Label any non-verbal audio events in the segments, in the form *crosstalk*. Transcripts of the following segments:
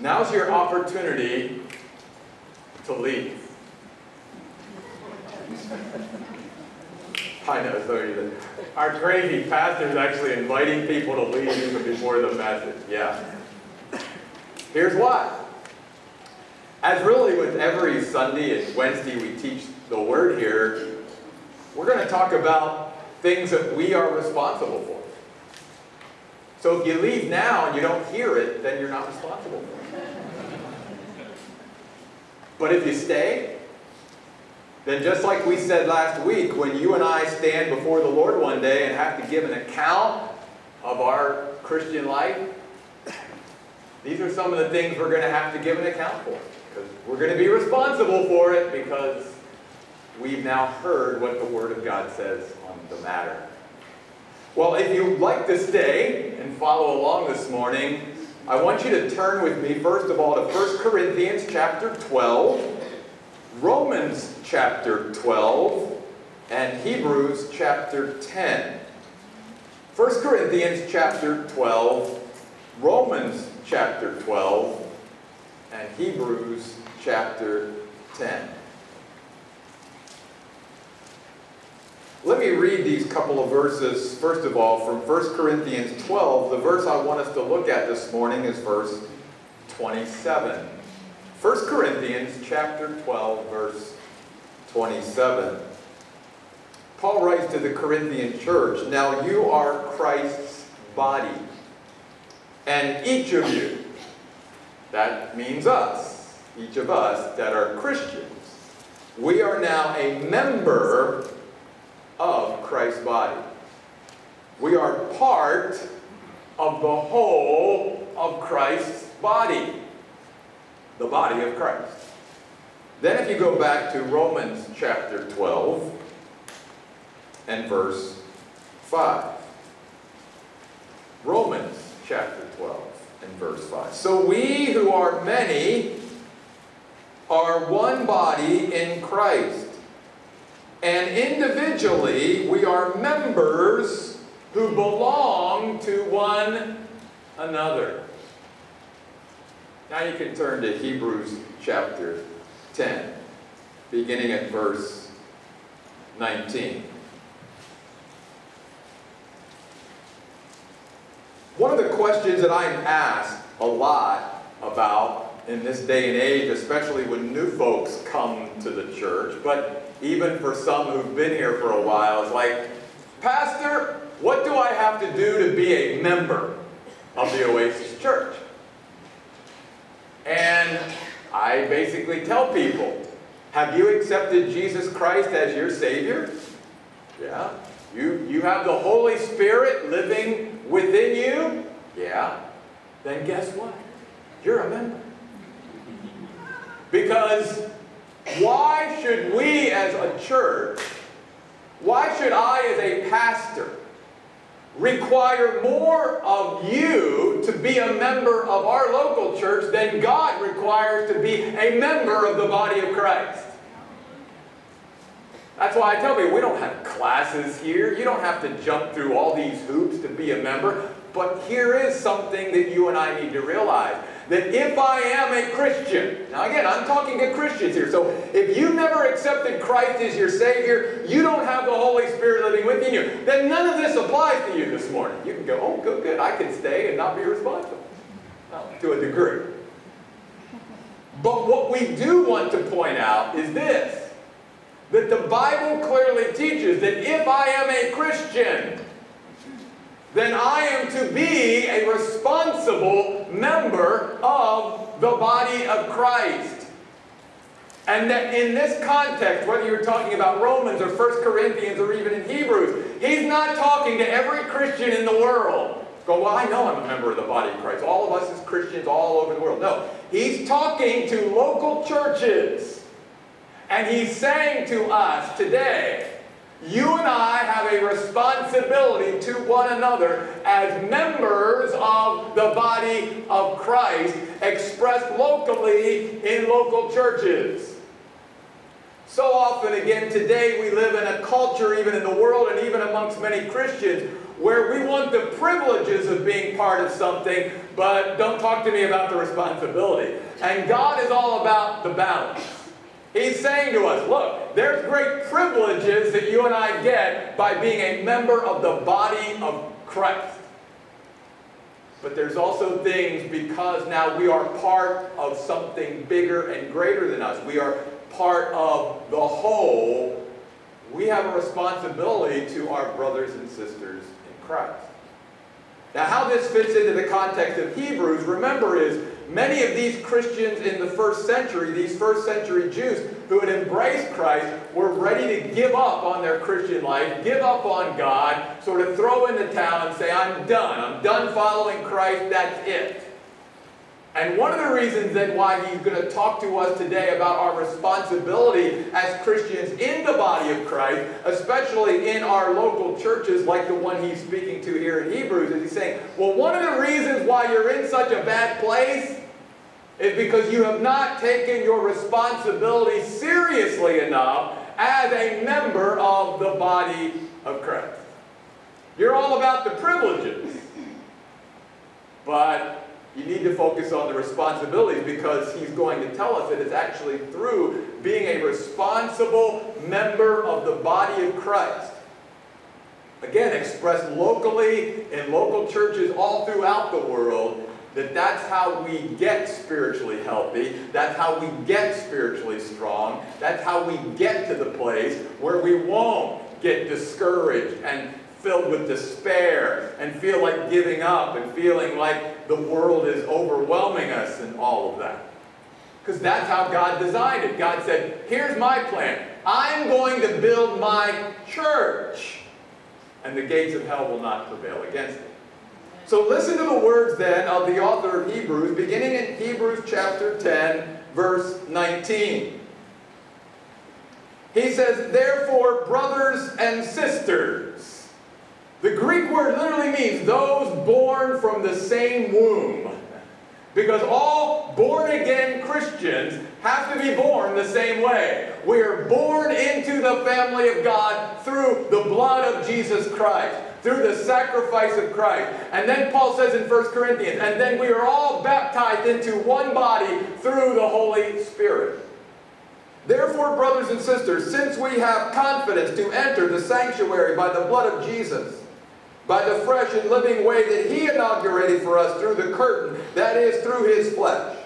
Now's your opportunity to leave. I know, so our crazy pastor is actually inviting people to leave even before the message. Yeah. Here's why. As really with every Sunday and Wednesday we teach the word here, we're going to talk about things that we are responsible for. So if you leave now and you don't hear it, then you're not responsible for it. But if you stay, then just like we said last week, when you and I stand before the Lord one day and have to give an account of our Christian life, these are some of the things we're going to have to give an account for. Because we're going to be responsible for it because we've now heard what the Word of God says on the matter. Well, if you'd like to stay and follow along this morning, I want you to turn with me, first of all, to 1 Corinthians chapter 12, Romans chapter 12, and Hebrews chapter 10. 1 Corinthians chapter 12, Romans chapter 12, and Hebrews chapter 10. Let me read these couple of verses, first of all, from 1 Corinthians 12. The verse I want us to look at this morning is verse 27. 1 Corinthians chapter 12, verse 27. Paul writes to the Corinthian church, Now you are Christ's body, and each of you, that means us, each of us that are Christians, we are now a member of Christ's body. We are part of the whole of Christ's body, the body of Christ. Then, if you go back to Romans chapter 12 and verse 5. Romans chapter 12 and verse 5. So we who are many are one body in Christ and individually, we are members who belong to one another. Now you can turn to Hebrews chapter 10, beginning at verse 19. One of the questions that I'm asked a lot about in this day and age, especially when new folks come to the church, but even for some who've been here for a while, is like, Pastor, what do I have to do to be a member of the Oasis Church? And I basically tell people, have you accepted Jesus Christ as your Savior? Yeah. You, you have the Holy Spirit living within you? Yeah. Then guess what? You're a member. Because why should we as a church, why should I as a pastor require more of you to be a member of our local church than God requires to be a member of the body of Christ? That's why I tell people we don't have classes here. You don't have to jump through all these hoops to be a member. But here is something that you and I need to realize that if I am a Christian, now again, I'm talking to Christians here, so if you've never accepted Christ as your Savior, you don't have the Holy Spirit living within you, then none of this applies to you this morning. You can go, oh, good, good, I can stay and not be responsible. To a degree. But what we do want to point out is this that the Bible clearly teaches that if I am a Christian, then I am to be a responsible member of the body of Christ. And that in this context, whether you're talking about Romans or 1 Corinthians or even in Hebrews, he's not talking to every Christian in the world. Go, well, I know I'm a member of the body of Christ. All of us as Christians all over the world. No, he's talking to local churches. And he's saying to us today, you and I have a responsibility to one another as members of the body of Christ, expressed locally in local churches. So often, again, today we live in a culture, even in the world and even amongst many Christians, where we want the privileges of being part of something, but don't talk to me about the responsibility. And God is all about the balance. He's saying to us, look, there's great privileges that you and I get by being a member of the body of Christ. But there's also things because now we are part of something bigger and greater than us. We are part of the whole. We have a responsibility to our brothers and sisters in Christ. Now, how this fits into the context of Hebrews, remember, is many of these Christians in the first century, these first century Jews who had embraced Christ, were ready to give up on their Christian life, give up on God, sort of throw in the towel and say, I'm done. I'm done following Christ. That's it. And one of the reasons that why he's going to talk to us today about our responsibility as Christians in the body of Christ, especially in our local churches like the one he's speaking to here in Hebrews, is he's saying, well, one of the reasons why you're in such a bad place is because you have not taken your responsibility seriously enough as a member of the body of Christ. You're all about the privileges. But you need to focus on the responsibilities because he's going to tell us that it's actually through being a responsible member of the body of Christ. Again, expressed locally in local churches all throughout the world, that that's how we get spiritually healthy. That's how we get spiritually strong. That's how we get to the place where we won't get discouraged and filled with despair and feel like giving up and feeling like the world is overwhelming us and all of that. Because that's how God designed it. God said, here's my plan. I'm going to build my church, and the gates of hell will not prevail against it. So listen to the words then of the author of Hebrews, beginning in Hebrews chapter 10, verse 19. He says, Therefore, brothers and sisters, the Greek word literally means those born from the same womb. Because all born again Christians have to be born the same way. We are born into the family of God through the blood of Jesus Christ, through the sacrifice of Christ. And then Paul says in 1 Corinthians, and then we are all baptized into one body through the Holy Spirit. Therefore, brothers and sisters, since we have confidence to enter the sanctuary by the blood of Jesus, by the fresh and living way that he inaugurated for us through the curtain, that is, through his flesh.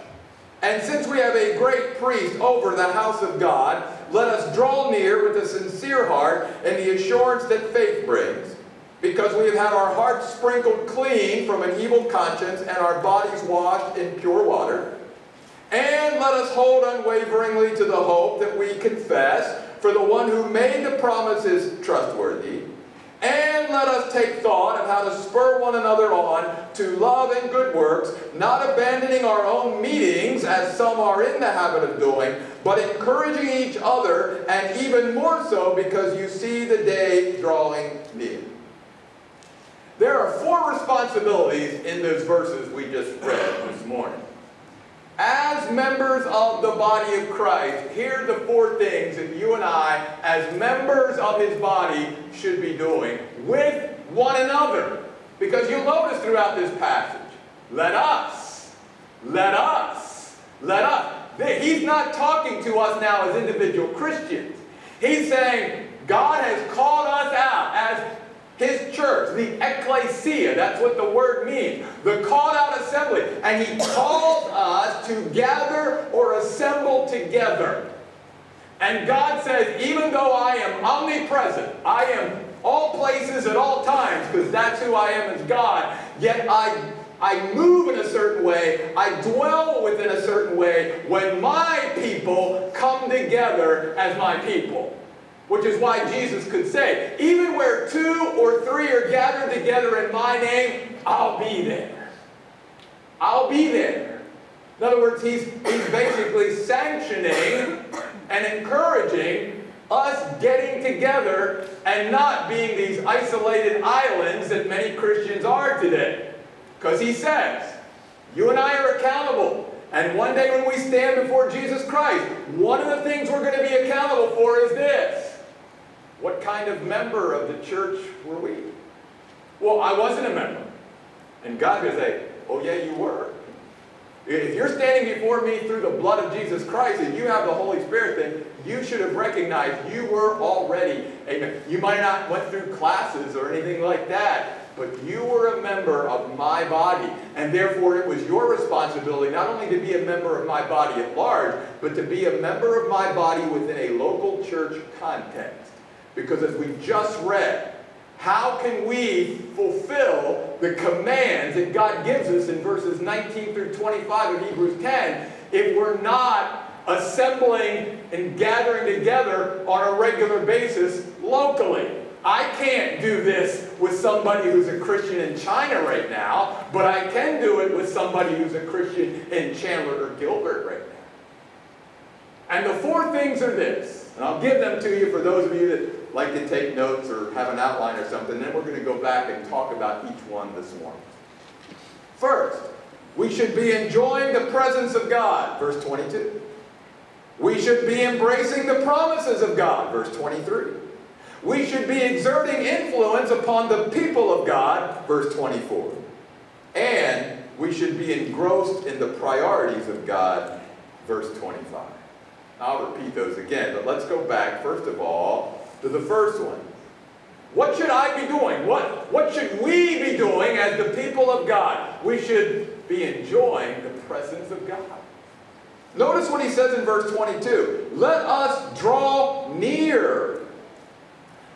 And since we have a great priest over the house of God, let us draw near with a sincere heart and the assurance that faith brings, because we have had our hearts sprinkled clean from an evil conscience and our bodies washed in pure water. And let us hold unwaveringly to the hope that we confess, for the one who made the promise is trustworthy. And let us take thought of how to spur one another on to love and good works, not abandoning our own meetings as some are in the habit of doing, but encouraging each other, and even more so because you see the day drawing near. There are four responsibilities in those verses we just read this morning. As members of the body of Christ, here are the four things that you and I, as members of his body, should be doing with one another. Because you'll notice throughout this passage, let us, let us, let us. He's not talking to us now as individual Christians. He's saying, God has called us out as his church, the ecclesia, that's what the word means, the called out assembly. And he calls us to gather or assemble together. And God says, even though I am omnipresent, I am all places at all times, because that's who I am as God, yet I I move in a certain way, I dwell within a certain way when my people come together as my people. Which is why Jesus could say, even where two or three are gathered together in my name, I'll be there. I'll be there. In other words, he's, he's basically sanctioning and encouraging us getting together and not being these isolated islands that many Christians are today. Because he says, you and I are accountable. And one day when we stand before Jesus Christ, one of the things we're going to be accountable for is this. What kind of member of the church were we? Well, I wasn't a member. And God would say, Oh, yeah, you were. If you're standing before me through the blood of Jesus Christ and you have the Holy Spirit, then you should have recognized you were already, amen. You might not went through classes or anything like that, but you were a member of my body. And therefore it was your responsibility not only to be a member of my body at large, but to be a member of my body within a local church context. Because as we just read, how can we fulfill the commands that God gives us in verses 19 through 25 of Hebrews 10 if we're not assembling and gathering together on a regular basis locally? I can't do this with somebody who's a Christian in China right now, but I can do it with somebody who's a Christian in Chandler or Gilbert right now. And the four things are this, and I'll give them to you for those of you that like to take notes or have an outline or something, then we're going to go back and talk about each one this morning. First, we should be enjoying the presence of God, verse 22. We should be embracing the promises of God, verse 23. We should be exerting influence upon the people of God, verse 24. And we should be engrossed in the priorities of God, verse 25. I'll repeat those again, but let's go back, first of all, to the first one. What should I be doing? What, what should we be doing as the people of God? We should be enjoying the presence of God. Notice what he says in verse 22. Let us draw near.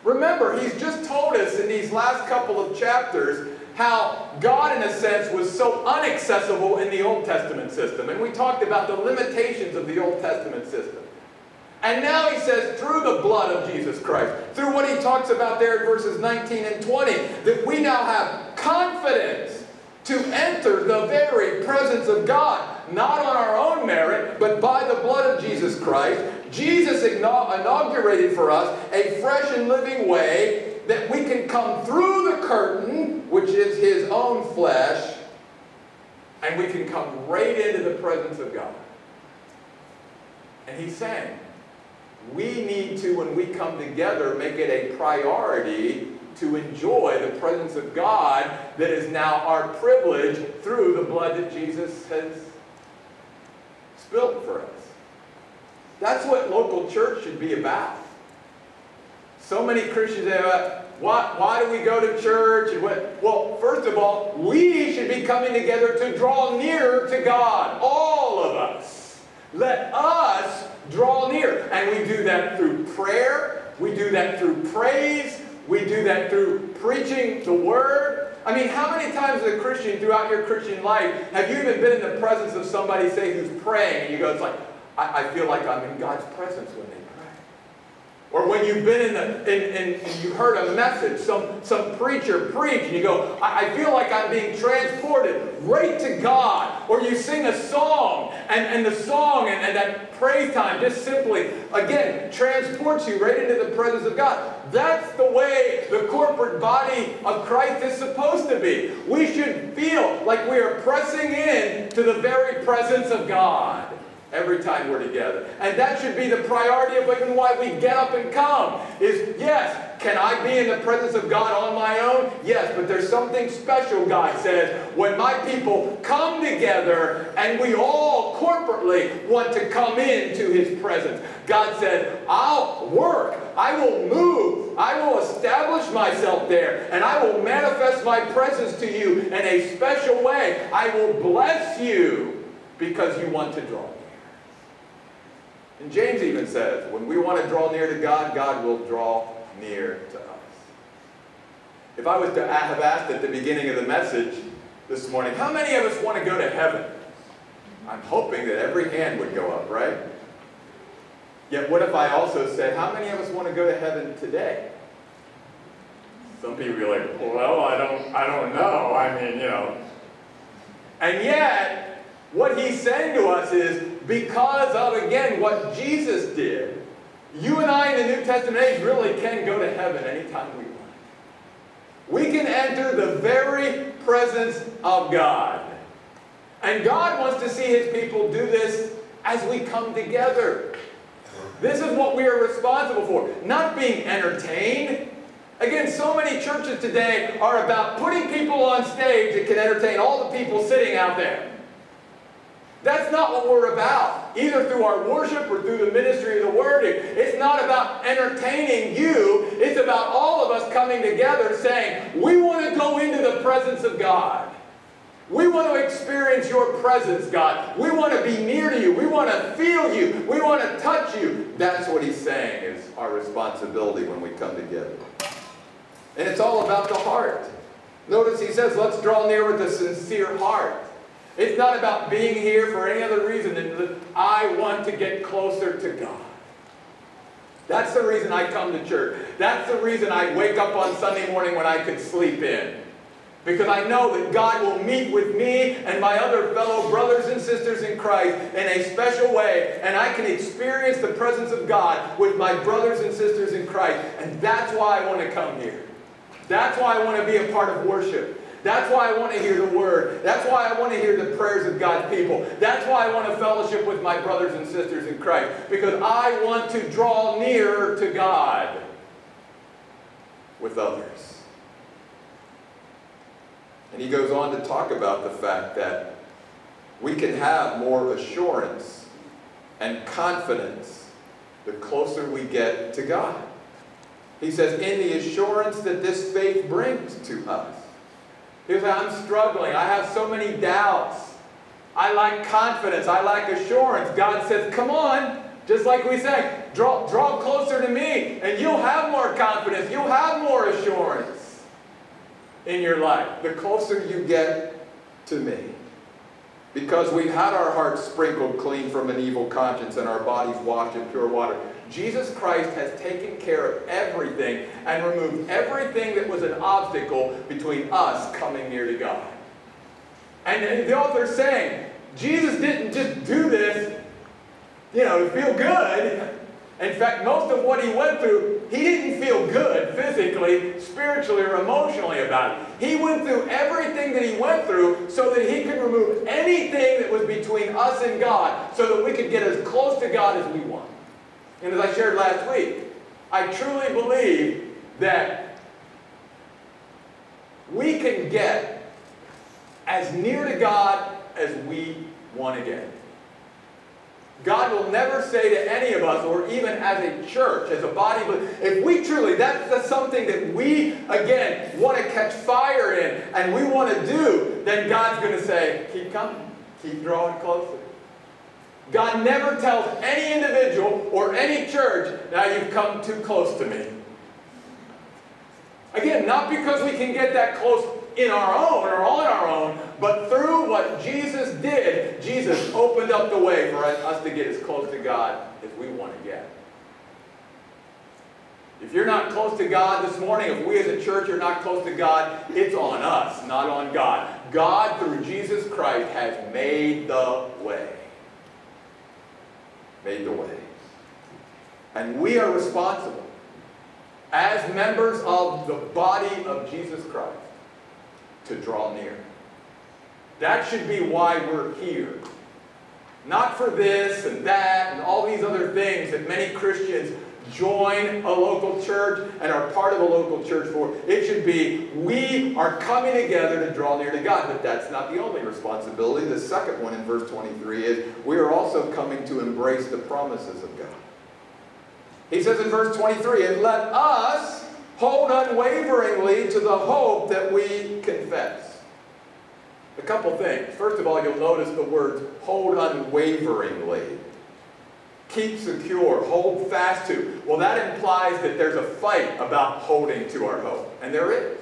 Remember, he's just told us in these last couple of chapters how God, in a sense, was so inaccessible in the Old Testament system. And we talked about the limitations of the Old Testament system. And now he says, through blood of Jesus Christ, through what he talks about there in verses 19 and 20, that we now have confidence to enter the very presence of God, not on our own merit, but by the blood of Jesus Christ. Jesus inaugurated for us a fresh and living way that we can come through the curtain, which is his own flesh, and we can come right into the presence of God. And he's saying, we need to, when we come together, make it a priority to enjoy the presence of God that is now our privilege through the blood that Jesus has spilled for us. That's what local church should be about. So many Christians say, why, why do we go to church? And what? Well, first of all, we should be coming together to draw nearer to God. All of us. Let us draw near. And we do that through prayer, we do that through praise, we do that through preaching the word. I mean, how many times as a Christian throughout your Christian life have you even been in the presence of somebody, say, who's praying, and you go, it's like, I, I feel like I'm in God's presence with they or when you've been in the, in, and you heard a message, some, some preacher preach, and you go, I, I, feel like I'm being transported right to God. Or you sing a song, and, and the song and, and that praise time just simply, again, transports you right into the presence of God. That's the way the corporate body of Christ is supposed to be. We should feel like we are pressing in to the very presence of God every time we're together. And that should be the priority of even why we get up and come. Is yes, can I be in the presence of God on my own? Yes, but there's something special, God says, when my people come together and we all corporately want to come into his presence. God said, I'll work, I will move, I will establish myself there, and I will manifest my presence to you in a special way. I will bless you because you want to draw. And James even says, when we want to draw near to God, God will draw near to us. If I was to have asked at the beginning of the message this morning, how many of us want to go to heaven? I'm hoping that every hand would go up, right? Yet what if I also said, how many of us want to go to heaven today? Some people be like, well, I don't, I don't know. I mean, you know. And yet, what he's saying to us is, because of, again, what Jesus did, you and I in the New Testament age really can go to heaven anytime we want. We can enter the very presence of God. And God wants to see his people do this as we come together. This is what we are responsible for. Not being entertained, Again, so many churches today are about putting people on stage that can entertain all the people sitting out there. That's not what we're about, either through our worship or through the ministry of the Word. It's not about entertaining you. It's about all of us coming together saying, we want to go into the presence of God. We want to experience your presence, God. We want to be near to you. We want to feel you. We want to touch you. That's what he's saying is our responsibility when we come together. And it's all about the heart. Notice he says, let's draw near with a sincere heart. It's not about being here for any other reason than that I want to get closer to God. That's the reason I come to church. That's the reason I wake up on Sunday morning when I could sleep in. Because I know that God will meet with me and my other fellow brothers and sisters in Christ in a special way, and I can experience the presence of God with my brothers and sisters in Christ. And that's why I want to come here. That's why I want to be a part of worship. That's why I want to hear the word. That's why I want to hear the prayers of God's people. That's why I want to fellowship with my brothers and sisters in Christ. Because I want to draw nearer to God with others. And he goes on to talk about the fact that we can have more assurance and confidence the closer we get to God. He says, in the assurance that this faith brings to us. He says, I'm struggling. I have so many doubts. I lack confidence. I lack assurance. God says, come on. Just like we say, draw, draw closer to me and you'll have more confidence. You'll have more assurance in your life. The closer you get to me. Because we've had our hearts sprinkled clean from an evil conscience and our bodies washed in pure water. Jesus Christ has taken care of everything and removed everything that was an obstacle between us coming near to God. And the author's saying, Jesus didn't just do this, you know, to feel good. In fact, most of what he went through, he didn't feel good physically, spiritually, or emotionally about it. He went through everything that he went through so that he could remove anything that was between us and God so that we could get as close to God as we want. And as I shared last week, I truly believe that we can get as near to God as we want to get. God will never say to any of us, or even as a church, as a body, but if we truly, that's, that's something that we, again, want to catch fire in and we want to do, then God's going to say, keep coming, keep drawing closer. God never tells any individual or any church, now you've come too close to me. Again, not because we can get that close in our own or on our own, but through what Jesus did, Jesus opened up the way for us to get as close to God as we want to get. If you're not close to God this morning, if we as a church are not close to God, it's on us, not on God. God, through Jesus Christ, has made the way made the way. And we are responsible as members of the body of Jesus Christ to draw near. That should be why we're here. Not for this and that and all these other things that many Christians join a local church and are part of a local church for. It should be we are coming together to draw near to God. But that's not the only responsibility. The second one in verse 23 is we are also coming to embrace the promises of God. He says in verse 23, and let us hold unwaveringly to the hope that we confess. A couple things. First of all, you'll notice the words hold unwaveringly keep secure, hold fast to. Well, that implies that there's a fight about holding to our hope. And there is.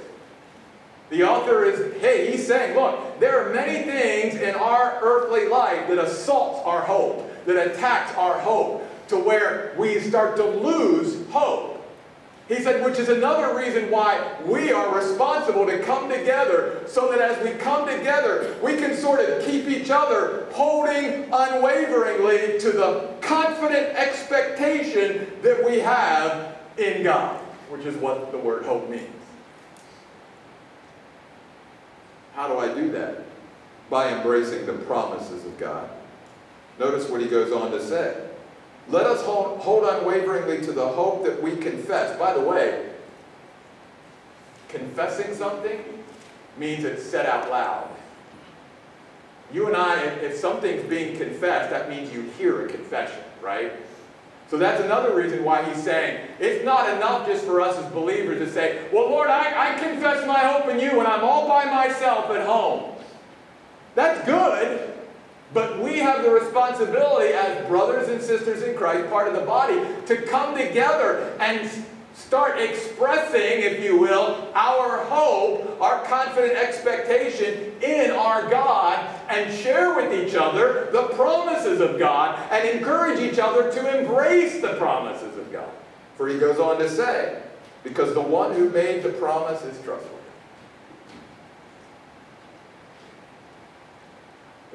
The author is, hey, he's saying, look, there are many things in our earthly life that assaults our hope, that attacks our hope, to where we start to lose hope. He said, which is another reason why we are responsible to come together so that as we come together, we can sort of keep each other holding unwaveringly to the confident expectation that we have in God, which is what the word hope means. How do I do that? By embracing the promises of God. Notice what he goes on to say. Let us hold, hold unwaveringly to the hope that we confess. By the way, Confessing something means it's said out loud. You and I, if something's being confessed, that means you hear a confession, right? So that's another reason why he's saying it's not enough just for us as believers to say, Well, Lord, I, I confess my hope in you when I'm all by myself at home. That's good, but we have the responsibility as brothers and sisters in Christ, part of the body, to come together and start expressing, if you will, our hope, our confident expectation in our God, and share with each other the promises of God, and encourage each other to embrace the promises of God. For he goes on to say, because the one who made the promise is trustworthy.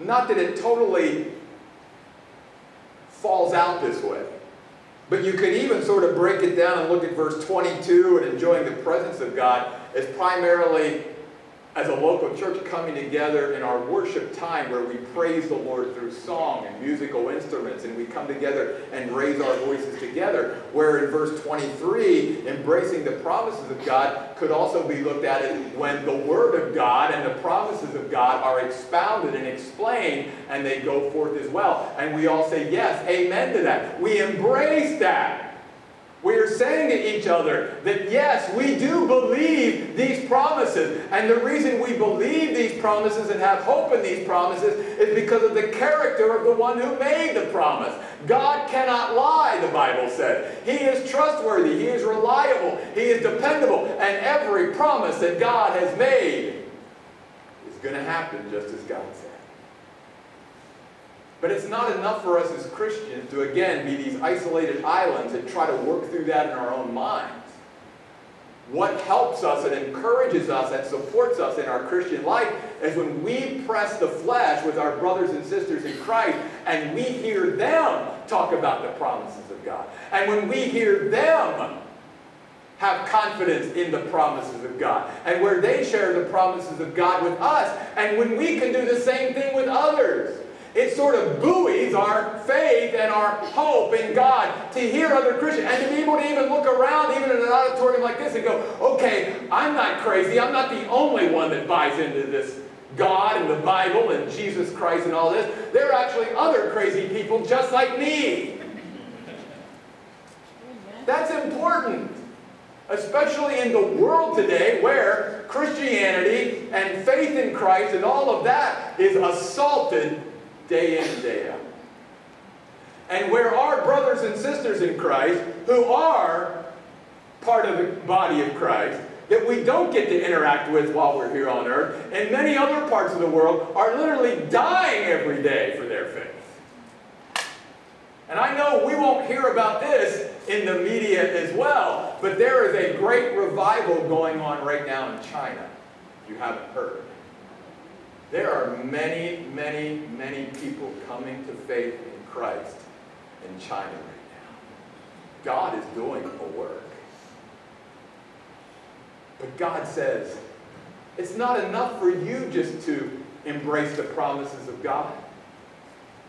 Not that it totally falls out this way. But you could even sort of break it down and look at verse 22 and enjoying the presence of God as primarily as a local church coming together in our worship time where we praise the Lord through song and musical instruments and we come together and raise our voices together. Where in verse 23, embracing the promises of God could also be looked at as when the Word of God and the promises of God are expounded and explained and they go forth as well. And we all say, yes, amen to that. We embrace that. We are saying to each other that yes, we do believe these promises. And the reason we believe these promises and have hope in these promises is because of the character of the one who made the promise. God cannot lie, the Bible says. He is trustworthy, He is reliable, He is dependable, and every promise that God has made is going to happen just as God said. But it's not enough for us as Christians to, again, be these isolated islands and try to work through that in our own minds. What helps us and encourages us and supports us in our Christian life is when we press the flesh with our brothers and sisters in Christ and we hear them talk about the promises of God. And when we hear them have confidence in the promises of God. And where they share the promises of God with us. And when we can do the same thing with others. It sort of buoys our faith and our hope in God to hear other Christians and to be able to even look around, even in an auditorium like this, and go, okay, I'm not crazy. I'm not the only one that buys into this God and the Bible and Jesus Christ and all this. There are actually other crazy people just like me. That's important. Especially in the world today where Christianity and faith in Christ and all of that is assaulted day in and day out. And where our brothers and sisters in Christ, who are part of the body of Christ, that we don't get to interact with while we're here on earth, and many other parts of the world are literally dying every day for their faith. And I know we won't hear about this in the media as well, but there is a great revival going on right now in China, you haven't heard. There are many, many, many people coming to faith in Christ in China right now. God is doing a work. But God says, it's not enough for you just to embrace the promises of God.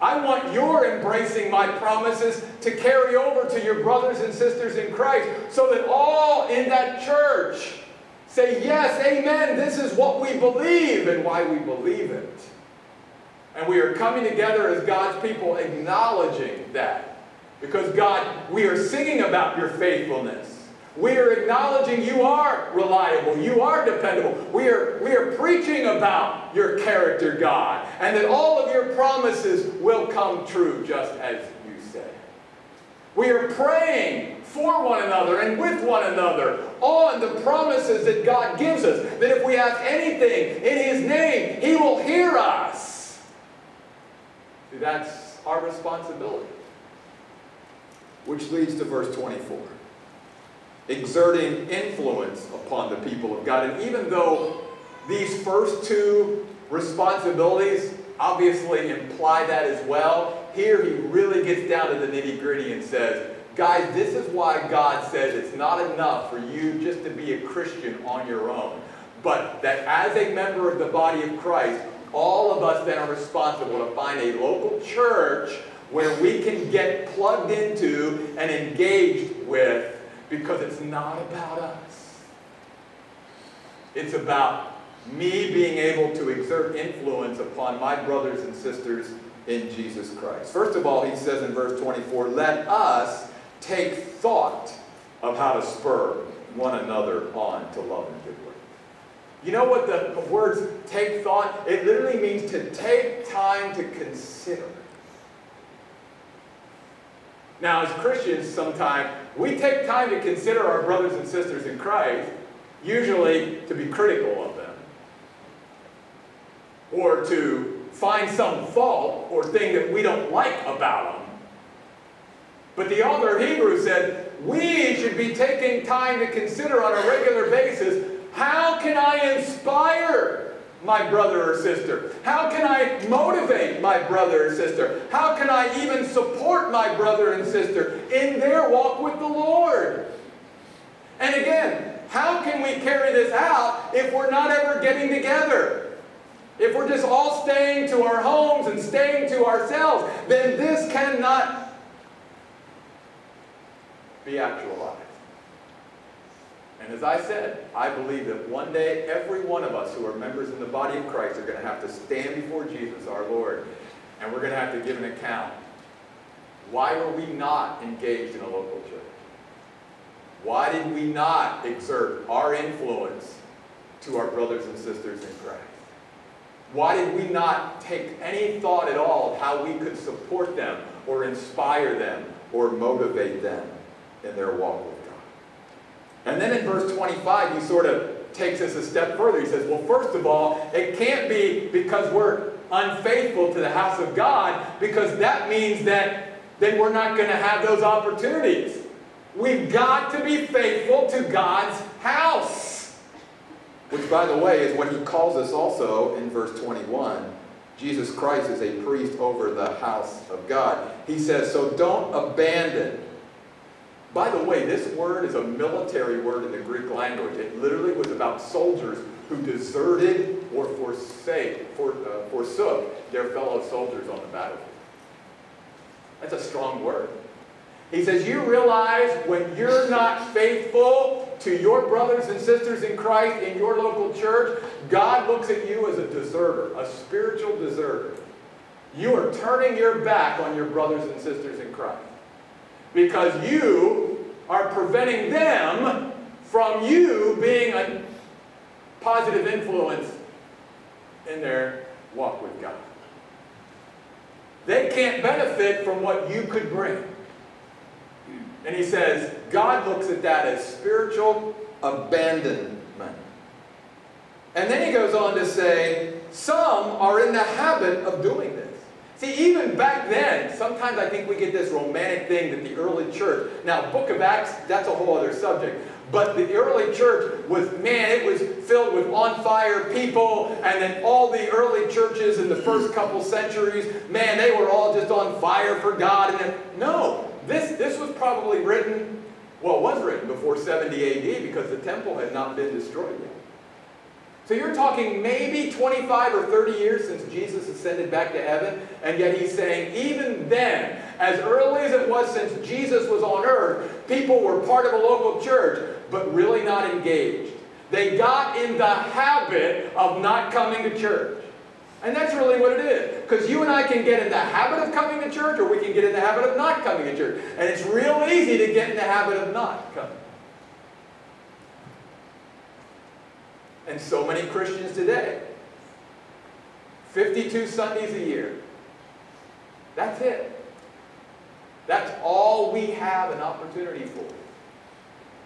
I want your embracing my promises to carry over to your brothers and sisters in Christ so that all in that church Say, yes, amen, this is what we believe and why we believe it. And we are coming together as God's people acknowledging that. Because God, we are singing about your faithfulness. We are acknowledging you are reliable, you are dependable. We are, we are preaching about your character, God, and that all of your promises will come true just as you say. We are praying for one another and with one another on the promises that God gives us. That if we ask anything in His name, He will hear us. See, that's our responsibility. Which leads to verse 24 exerting influence upon the people of God. And even though these first two responsibilities obviously imply that as well, here he really gets down to the nitty gritty and says, Guys, this is why God says it's not enough for you just to be a Christian on your own, but that as a member of the body of Christ, all of us then are responsible to find a local church where we can get plugged into and engaged with because it's not about us. It's about me being able to exert influence upon my brothers and sisters in Jesus Christ. First of all, he says in verse 24, let us take thought of how to spur one another on to love and good work. You know what the words take thought? It literally means to take time to consider. Now, as Christians, sometimes we take time to consider our brothers and sisters in Christ, usually to be critical of them or to find some fault or thing that we don't like about them. But the author of Hebrews said, we should be taking time to consider on a regular basis how can I inspire my brother or sister? How can I motivate my brother or sister? How can I even support my brother and sister in their walk with the Lord? And again, how can we carry this out if we're not ever getting together? If we're just all staying to our homes and staying to ourselves, then this cannot be actualized. And as I said, I believe that one day every one of us who are members in the body of Christ are going to have to stand before Jesus, our Lord, and we're going to have to give an account. Why were we not engaged in a local church? Why did we not exert our influence to our brothers and sisters in Christ? Why did we not take any thought at all of how we could support them or inspire them or motivate them in their walk with God? And then in verse 25, he sort of takes us a step further. He says, well, first of all, it can't be because we're unfaithful to the house of God, because that means that then we're not going to have those opportunities. We've got to be faithful to God's house. Which, by the way, is what he calls us also in verse 21. Jesus Christ is a priest over the house of God. He says, so don't abandon. By the way, this word is a military word in the Greek language. It literally was about soldiers who deserted or forsake, for, uh, forsook their fellow soldiers on the battlefield. That's a strong word. He says, You realize when you're not faithful to your brothers and sisters in Christ in your local church, God looks at you as a deserter, a spiritual deserter. You are turning your back on your brothers and sisters in Christ because you are preventing them from you being a positive influence in their walk with God. They can't benefit from what you could bring. And he says, God looks at that as spiritual abandonment. And then he goes on to say, some are in the habit of doing this. See, even back then, sometimes I think we get this romantic thing that the early church, now, book of Acts, that's a whole other subject. But the early church was, man, it was filled with on fire people. And then all the early churches in the first couple centuries, man, they were all just on fire for God. And then, no, this, this was probably written, well, it was written before 70 AD because the temple had not been destroyed yet. So you're talking maybe 25 or 30 years since Jesus ascended back to heaven, and yet he's saying even then, as early as it was since Jesus was on earth, people were part of a local church, but really not engaged. They got in the habit of not coming to church. And that's really what it is. Because you and I can get in the habit of coming to church or we can get in the habit of not coming to church. And it's real easy to get in the habit of not coming. And so many Christians today, 52 Sundays a year, that's it. That's all we have an opportunity for.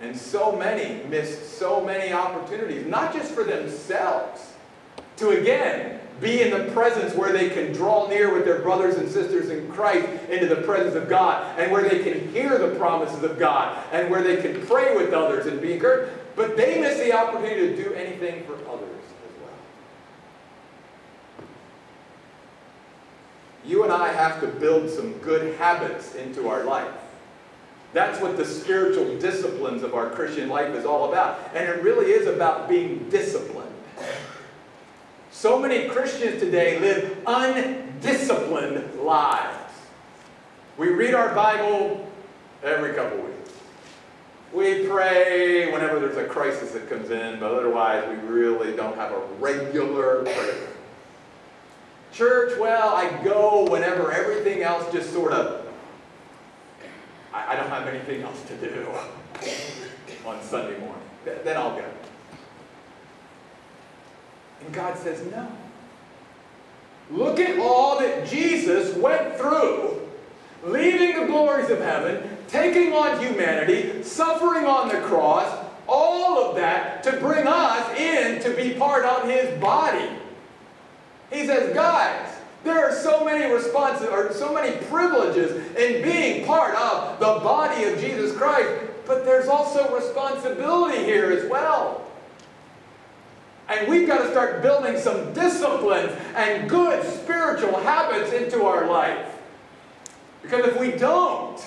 And so many miss so many opportunities, not just for themselves, to again be in the presence where they can draw near with their brothers and sisters in Christ into the presence of God, and where they can hear the promises of God, and where they can pray with others and be encouraged. But they miss the opportunity to do anything for others as well. You and I have to build some good habits into our life. That's what the spiritual disciplines of our Christian life is all about. And it really is about being disciplined. So many Christians today live undisciplined lives. We read our Bible every couple weeks. We pray whenever there's a crisis that comes in, but otherwise we really don't have a regular prayer. Church, well, I go whenever everything else just sort of, I, I don't have anything else to do *laughs* on Sunday morning. Then I'll go. And God says, no. Look at all that Jesus went through, leaving the of heaven, taking on humanity, suffering on the cross, all of that to bring us in to be part of his body. He says, guys, there are so many responses or so many privileges in being part of the body of Jesus Christ, but there's also responsibility here as well. And we've got to start building some disciplines and good spiritual habits into our life. Because if we don't,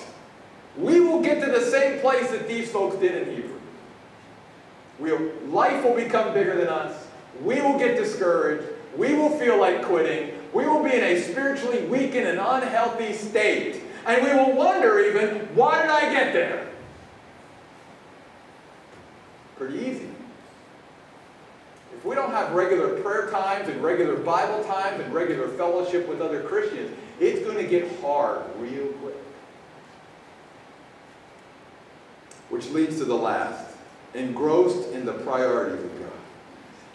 we will get to the same place that these folks did in Hebrew. We'll, life will become bigger than us. We will get discouraged. We will feel like quitting. We will be in a spiritually weakened and unhealthy state. And we will wonder even, why did I get there? Pretty easy. If we don't have regular prayer times and regular Bible times and regular fellowship with other Christians, it's going to get hard real quick. Which leads to the last engrossed in the priorities of God.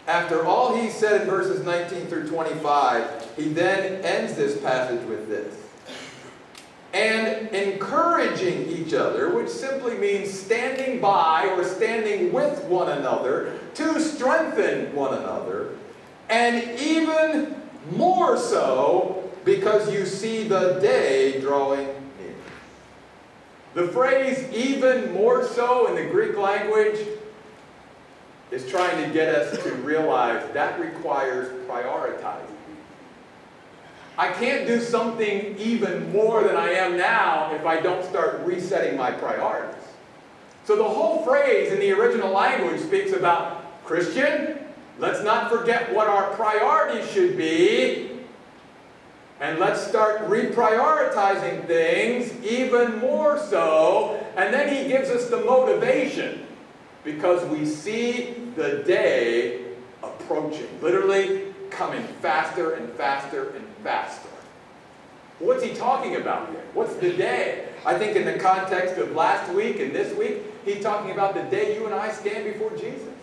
After all he said in verses 19 through 25, he then ends this passage with this. And encouraging each other, which simply means standing by or standing with one another to strengthen one another, and even more so because you see the day drawing near. The phrase even more so in the Greek language is trying to get us to realize that requires prioritizing. I can't do something even more than I am now if I don't start resetting my priorities. So the whole phrase in the original language speaks about Christian, let's not forget what our priorities should be, and let's start reprioritizing things even more so. And then he gives us the motivation because we see the day approaching, literally coming faster and faster and faster. What's he talking about here? What's the day? I think in the context of last week and this week, he's talking about the day you and I stand before Jesus.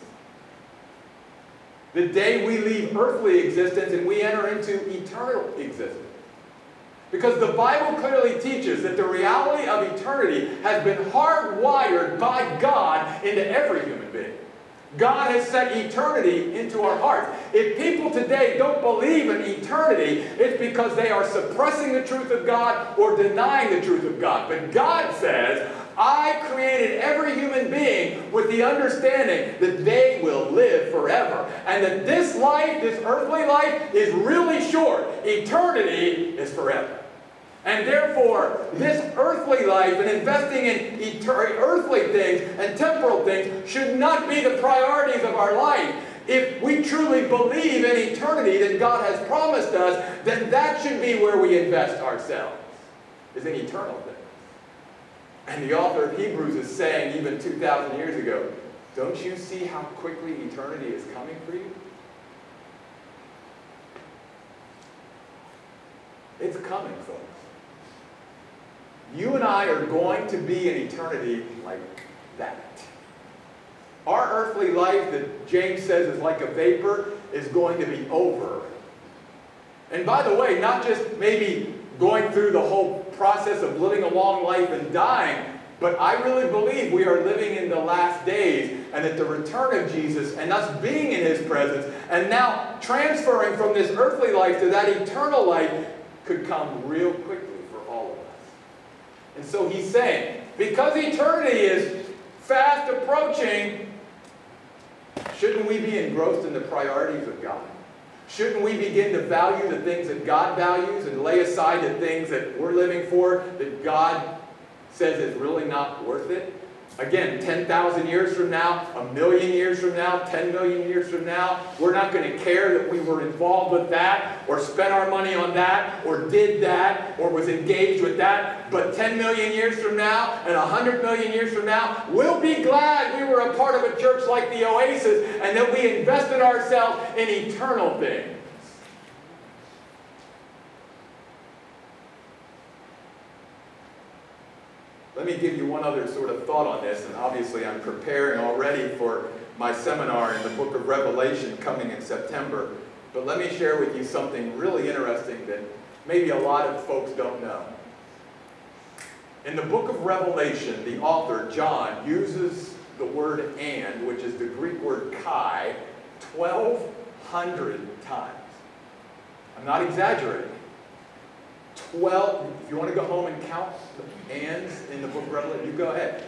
The day we leave earthly existence and we enter into eternal existence. Because the Bible clearly teaches that the reality of eternity has been hardwired by God into every human being. God has set eternity into our hearts. If people today don't believe in eternity, it's because they are suppressing the truth of God or denying the truth of God. But God says, I created every human being with the understanding that they will live forever. And that this life, this earthly life, is really short. Eternity is forever. And therefore, this earthly life and investing in earthly things and temporal things should not be the priorities of our life. If we truly believe in eternity that God has promised us, then that should be where we invest ourselves, is in eternal things. And the author of Hebrews is saying, even 2,000 years ago, don't you see how quickly eternity is coming for you? It's coming, folks. You and I are going to be in eternity like that. Our earthly life that James says is like a vapor is going to be over. And by the way, not just maybe going through the whole process of living a long life and dying, but I really believe we are living in the last days and that the return of Jesus and us being in his presence and now transferring from this earthly life to that eternal life could come real quickly. And so he's saying, because eternity is fast approaching, shouldn't we be engrossed in the priorities of God? Shouldn't we begin to value the things that God values and lay aside the things that we're living for that God says is really not worth it? Again, 10,000 years from now, a million years from now, 10 million years from now, we're not going to care that we were involved with that, or spent our money on that, or did that, or was engaged with that. But 10 million years from now, and 100 million years from now, we'll be glad we were a part of a church like the Oasis, and that we invested ourselves in eternal things. Let me give you one other sort of thought on this, and obviously I'm preparing already for my seminar in the book of Revelation coming in September. But let me share with you something really interesting that maybe a lot of folks don't know. In the book of Revelation, the author, John, uses the word and, which is the Greek word kai, 1,200 times. I'm not exaggerating. 12, if you want to go home and count ands in the book of Revelation, you go ahead.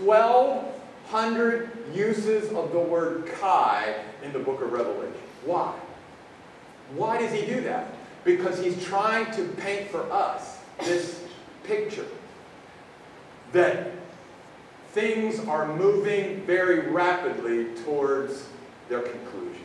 1,200 uses of the word kai in the book of Revelation. Why? Why does he do that? Because he's trying to paint for us this picture that things are moving very rapidly towards their conclusion.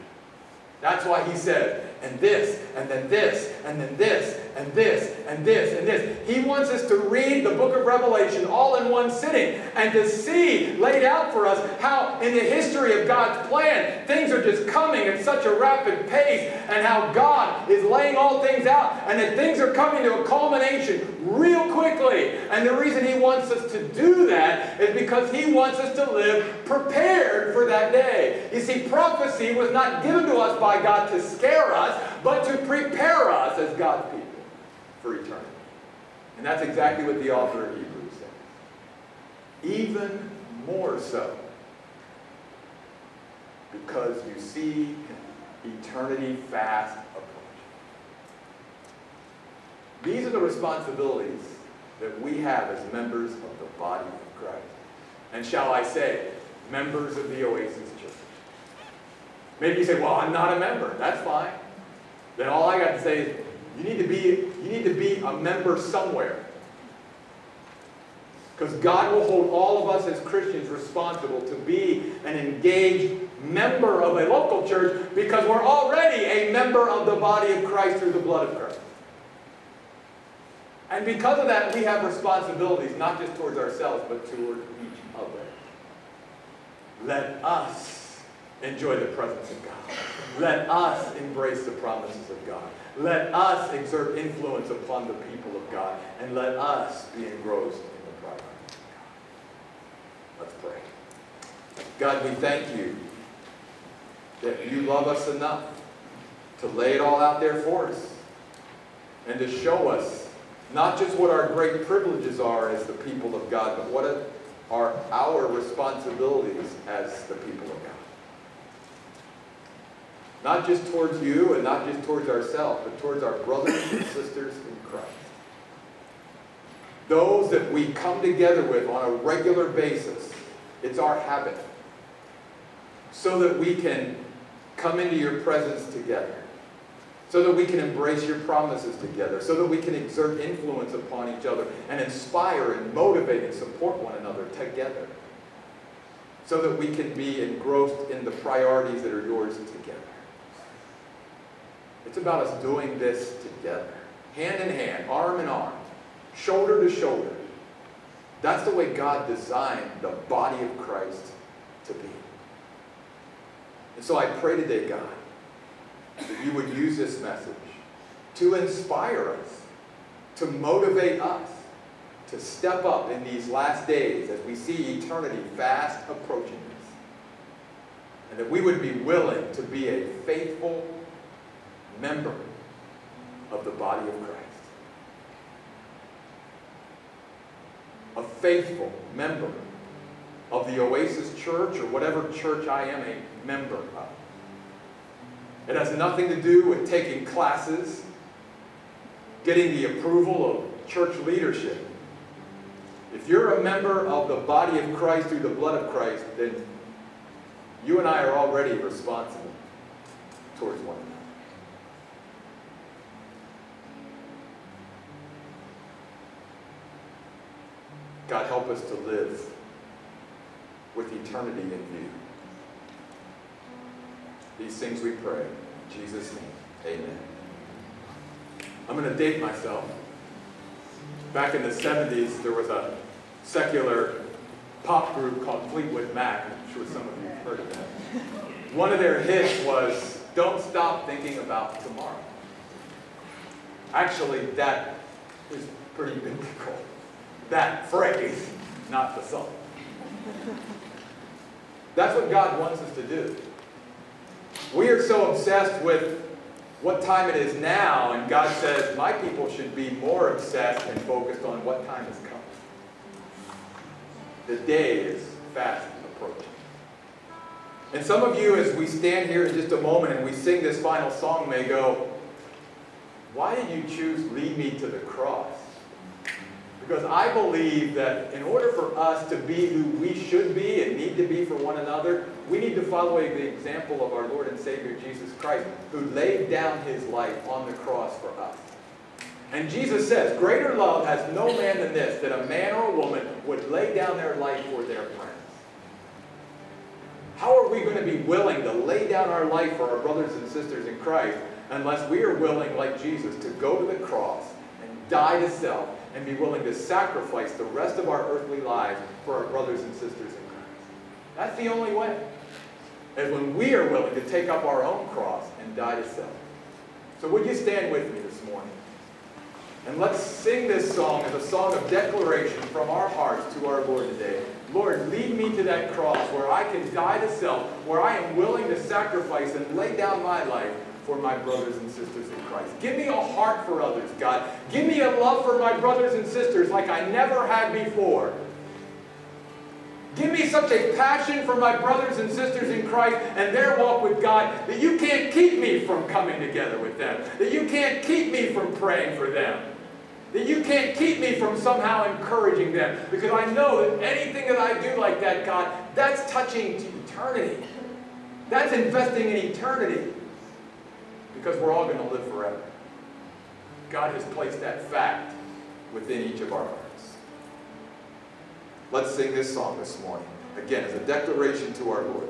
That's why he said, and this, and then this, and then this, and this, and this, and this. He wants us to read the book of Revelation all in one sitting and to see laid out for us how, in the history of God's plan, things are just coming at such a rapid pace, and how God is laying all things out, and that things are coming to a culmination real quickly. And the reason He wants us to do that is because He wants us to live prepared for that day. You see, prophecy was not given to us by God to scare us, but to prepare us as God's people for eternity. And that's exactly what the author of Hebrews says. Even more so, because you see eternity fast approaching. These are the responsibilities that we have as members of the body of Christ. And shall I say, members of the Oasis Church. Maybe you say, well, I'm not a member. That's fine. Then all I got to say is, you need to be, you need to be a member somewhere. Because God will hold all of us as Christians responsible to be an engaged member of a local church because we're already a member of the body of Christ through the blood of Christ. And because of that, we have responsibilities not just towards ourselves, but toward each other. Let us enjoy the presence of God. Let us embrace the promises of God. Let us exert influence upon the people of God. And let us be engrossed in the priorities of God. Let's pray. God, we thank you that you love us enough to lay it all out there for us and to show us not just what our great privileges are as the people of God, but what are our responsibilities as the people of God. Not just towards you and not just towards ourselves, but towards our brothers and *coughs* sisters in Christ. Those that we come together with on a regular basis. It's our habit. So that we can come into your presence together. So that we can embrace your promises together. So that we can exert influence upon each other and inspire and motivate and support one another together. So that we can be engrossed in the priorities that are yours together. It's about us doing this together, hand in hand, arm in arm, shoulder to shoulder. That's the way God designed the body of Christ to be. And so I pray today, God, that you would use this message to inspire us, to motivate us to step up in these last days as we see eternity fast approaching us. And that we would be willing to be a faithful member of the body of Christ. A faithful member of the Oasis Church or whatever church I am a member of. It has nothing to do with taking classes, getting the approval of church leadership. If you're a member of the body of Christ through the blood of Christ, then you and I are already responsible towards one another. God, help us to live with eternity in view. These things we pray. In Jesus' name, amen. I'm going to date myself. Back in the 70s, there was a secular pop group called Fleetwood Mac. I'm sure some of you have heard of that. One of their hits was Don't Stop Thinking About Tomorrow. Actually, that is pretty *laughs* biblical. That phrase, not the song. That's what God wants us to do. We are so obsessed with what time it is now, and God says, my people should be more obsessed and focused on what time is coming. The day is fast approaching. And some of you, as we stand here in just a moment and we sing this final song, may go, why did you choose lead me to the cross? Because I believe that in order for us to be who we should be and need to be for one another, we need to follow the example of our Lord and Savior Jesus Christ, who laid down his life on the cross for us. And Jesus says, Greater love has no man than this, that a man or a woman would lay down their life for their friends. How are we going to be willing to lay down our life for our brothers and sisters in Christ unless we are willing, like Jesus, to go to the cross and die to self and be willing to sacrifice the rest of our earthly lives for our brothers and sisters in Christ? That's the only way. Is when we are willing to take up our own cross and die to self. So would you stand with me this morning? And let's sing this song as a song of declaration from our hearts to our Lord today. Lord, lead me to that cross where I can die to self, where I am willing to sacrifice and lay down my life for my brothers and sisters in Christ. Give me a heart for others, God. Give me a love for my brothers and sisters like I never had before. Give me such a passion for my brothers and sisters in Christ and their walk with God that you can't keep me from coming together with them, that you can't keep me from praying for them. That you can't keep me from somehow encouraging them. Because I know that anything that I do like that, God, that's touching to eternity. That's investing in eternity. Because we're all going to live forever. God has placed that fact within each of our hearts. Let's sing this song this morning. Again, as a declaration to our Lord.